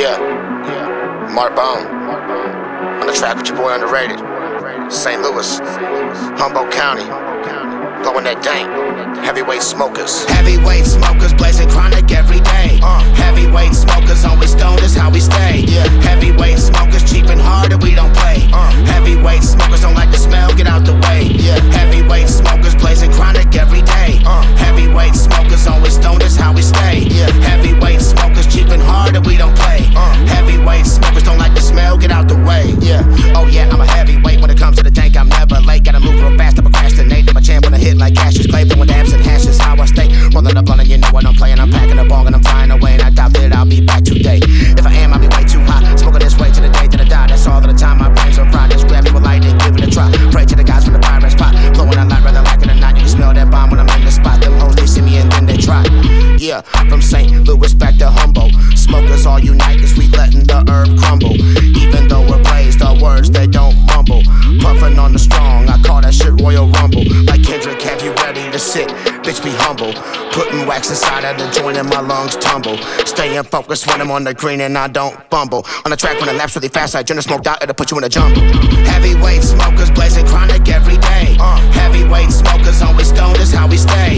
Yeah, Yeah. Mark Bone. On the track with your boy underrated. St. Louis, Humboldt County. Blowing that dank. Heavyweight smokers. Heavyweight smokers blazing chronic every day. Uh, heavyweight smokers always stoned is how we stay. Yeah. Heavyweight smokers cheap and hard and we don't play. Uh, heavyweight smokers don't like the smell, get out the way. Yeah. Heavyweight smokers blazing chronic every day. Uh, heavyweight smokers always stoned is how we stay. Yeah. Heavyweight smokers cheap and hard and we don't wax inside of the joint and my lungs tumble. Staying focused when I'm on the green and I don't bumble. On the track when I laps really fast, I the smoked out, it'll put you in a jumble. Heavyweight smokers blazing chronic every day. Uh, heavyweight smokers always stoned is how we stay.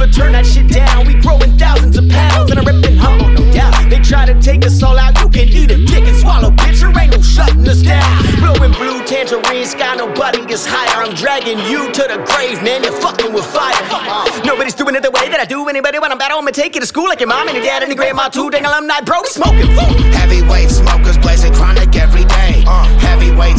never turn that shit down. We growing thousands of pounds, and I'm ripping humble, oh, no doubt. They try to take us all out. You can eat a dick and swallow, bitch. There ain't no shutting us down. Blowing blue tangerine sky, nobody gets higher. I'm dragging you to the grave, man. You're fucking with fire. Uh-huh. Nobody's doing it the way that I do. Anybody when I'm battle, I'ma take you to school like your mom and your dad and your grandma too. Dang alumni, bro, we smoking. Heavyweight smokers blazing chronic every day. Uh, heavyweight